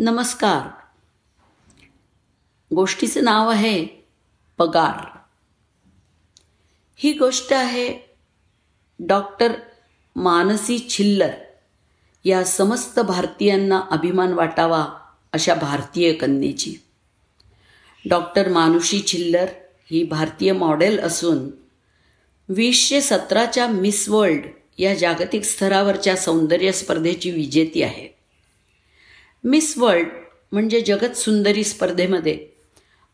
नमस्कार. गोष्टीचं नाव आहे पगार. ही गोष्ट आहे डॉक्टर मानसी छिल्लर या समस्त भारतीयांना अभिमान वाटावा अशा भारतीय कन्येची. डॉक्टर मानुषी छिल्लर ही भारतीय मॉडेल असून वीसशे सतराच्या मिस वर्ल्ड या जागतिक स्तरावरच्या सौंदर्य स्पर्धेची विजेती आहे. मिस वर्ल्ड म्हणजे जगत सुंदरी स्पर्धेमध्ये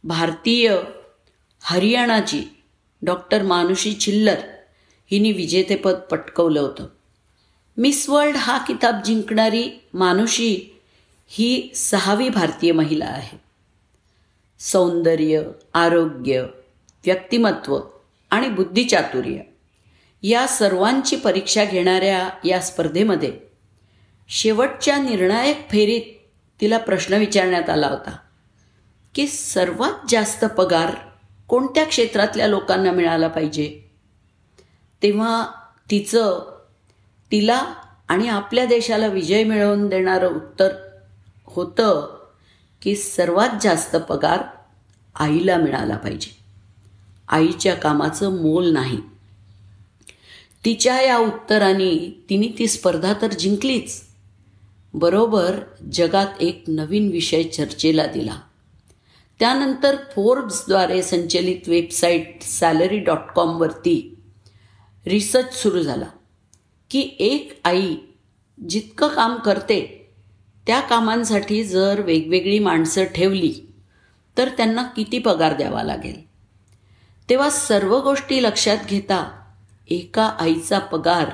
भारतीय हरियाणाची डॉक्टर मानुषी छिल्लर हिने विजेतेपद पटकवलं होतं. मिस वर्ल्ड हा किताब जिंकणारी मानुषी ही सहावी भारतीय महिला आहे. सौंदर्य आरोग्य व्यक्तिमत्व आणि बुद्धिचातुर्य या सर्वांची परीक्षा घेणाऱ्या या स्पर्धेमध्ये शेवटच्या निर्णायक फेरीत तिला प्रश्न विचारण्यात आला होता की सर्वात जास्त पगार कोणत्या क्षेत्रातल्या लोकांना मिळाला पाहिजे? तेव्हा तिचं तिला आणि आपल्या देशाला विजय मिळवून देणारं उत्तर होतं की सर्वात जास्त पगार आईला मिळाला पाहिजे. आईच्या कामाचं मोल नाही. तिच्या या उत्तराने तिने ती स्पर्धा तर जिंकलीच. बरोबर जगात एक नवीन विषय चर्चेला दिला. त्यानंतर फोर्ब्सद्वारे संचलित वेबसाईट सॅलरी डॉट कॉमवरती रिसर्च सुरू झाला की एक आई जितकं काम करते त्या कामांसाठी जर वेगवेगळी माणसं ठेवली तर त्यांना किती पगार द्यावा लागेल? तेव्हा सर्व गोष्टी लक्षात घेता एका आईचा पगार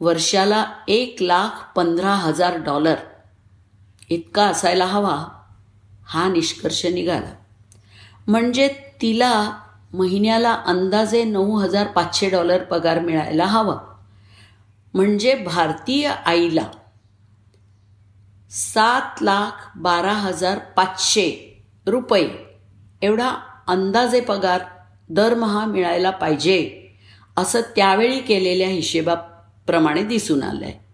वर्षाला एक लाख पंधरा हजार डॉलर. इतका असायला हवा. हा निष्कर्ष निघाला. म्हणजे तिला महिन्याला अंदाजे नऊ हजार पाचशे डॉलर पगार मिळायला हवा. म्हणजे भारतीय आईला सात लाख बारा हजार पाचशे रुपये एवढा अंदाजे पगार दरमहा मिळायला पाहिजे असं त्यावेळी केलेल्या प्रमाणे दिसून आलं आहे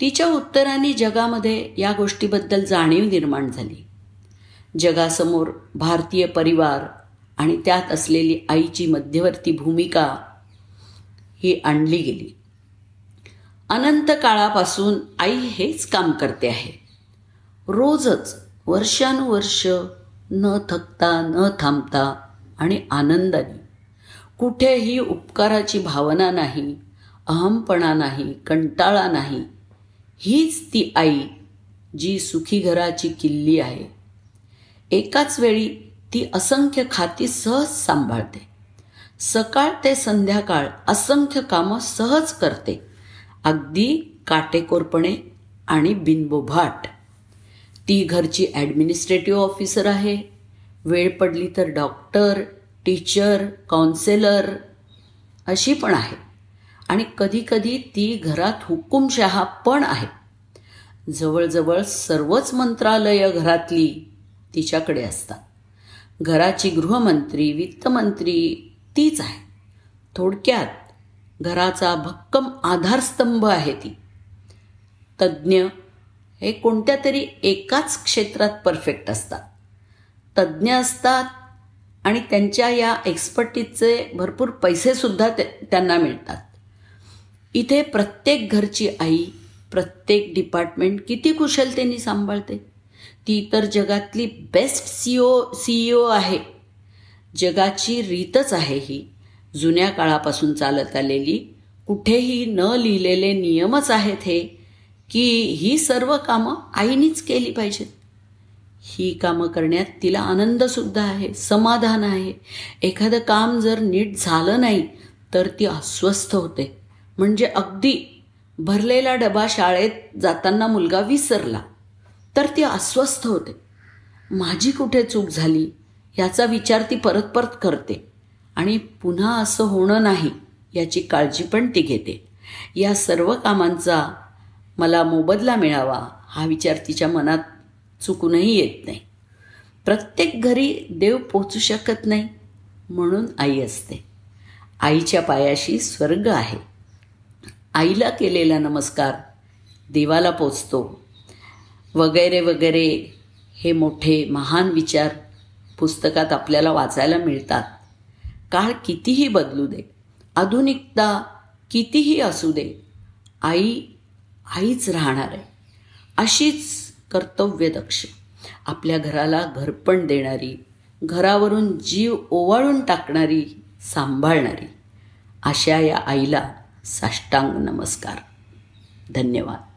तिच्या उत्तराने जगामध्ये या गोष्टीबद्दल जाणीव निर्माण झाली. जगासमोर भारतीय परिवार आणि त्यात असलेली आईची मध्यवर्ती भूमिका ही आणली गेली. अनंत काळापासून आई हेच काम करते आहे. रोजच वर्षानुवर्ष न थकता न थांबता आणि आनंदाने कुठेही उपकाराची भावना नाही अहमपणा नाही कंटाळा नाही. हीच ती आई जी सुखी घराची किल्ली आहे. एकाच वेळी ती असंख्य खाती सहज सांभाळते. सकाळ ते संध्याकाळ असंख्य कामं सहज करते. अगदी काटेकोरपणे आणि बिनबोभाट. ती घरची ॲडमिनिस्ट्रेटिव्ह ऑफिसर आहे. वेळ पडली तर डॉक्टर टीचर काउन्सेलर अशी पण आहे. आणि कधीकधी ती घरात हुकुमशहा पण आहे. जवळजवळ सर्वच मंत्रालय घरातली तिच्याकडे असतात. घराची गृहमंत्री वित्तमंत्री तीच आहे. थोडक्यात घराचा भक्कम आधारस्तंभ आहे ती. तज्ज्ञ हे कोणत्या तरी एकाच क्षेत्रात परफेक्ट असतात. तज्ज्ञ असतात आणि त्यांच्या या एक्सपर्टीजचे भरपूर पैसेसुद्धा ते त्यांना मिळतात. इथे प्रत्येक घरची आई प्रत्येक डिपार्टमेंट किती कुशलतेने सांभाळते. ती तर जगातली best C O C O आहे. जगाची रीतच आहे ही. जुन्या काळापासून चालत आलेली कुठेही न लिहिलेले नियमच आहेत हे की ही सर्व कामं आईनीच केली पाहिजेत. ही कामं करण्यात तिला आनंदसुद्धा आहे समाधान आहे. एखादं काम जर नीट झालं नाही तर ती अस्वस्थ होते. म्हणजे अगदी भरलेला डबा शाळेत जाताना मुलगा विसरला. तर ती अस्वस्थ होते. माझी कुठे चूक झाली याचा विचार ती परत परत करते आणि पुन्हा असं होणं नाही याची काळजी पण ती घेते. या सर्व कामांचा मला मोबदला मिळावा हा विचार तिच्या मनात चुकूनही येत नाही. प्रत्येक घरी देव पोचू शकत नाही म्हणून आई असते. आईच्या पायाशी स्वर्ग आहे. आईला केलेला नमस्कार देवाला पोचतो. वगैरे वगैरे हे मोठे महान विचार पुस्तकात आपल्याला वाचायला मिळतात. काळ कितीही बदलू दे आधुनिकता कितीही असू दे आई आईच राहणार आहे. अशीच कर्तव्यदक्ष आपल्या घराला घरपण देणारी घरावरून जीव ओवाळून टाकणारी सांभाळणारी अशा या आईला साष्टांग नमस्कार. धन्यवाद.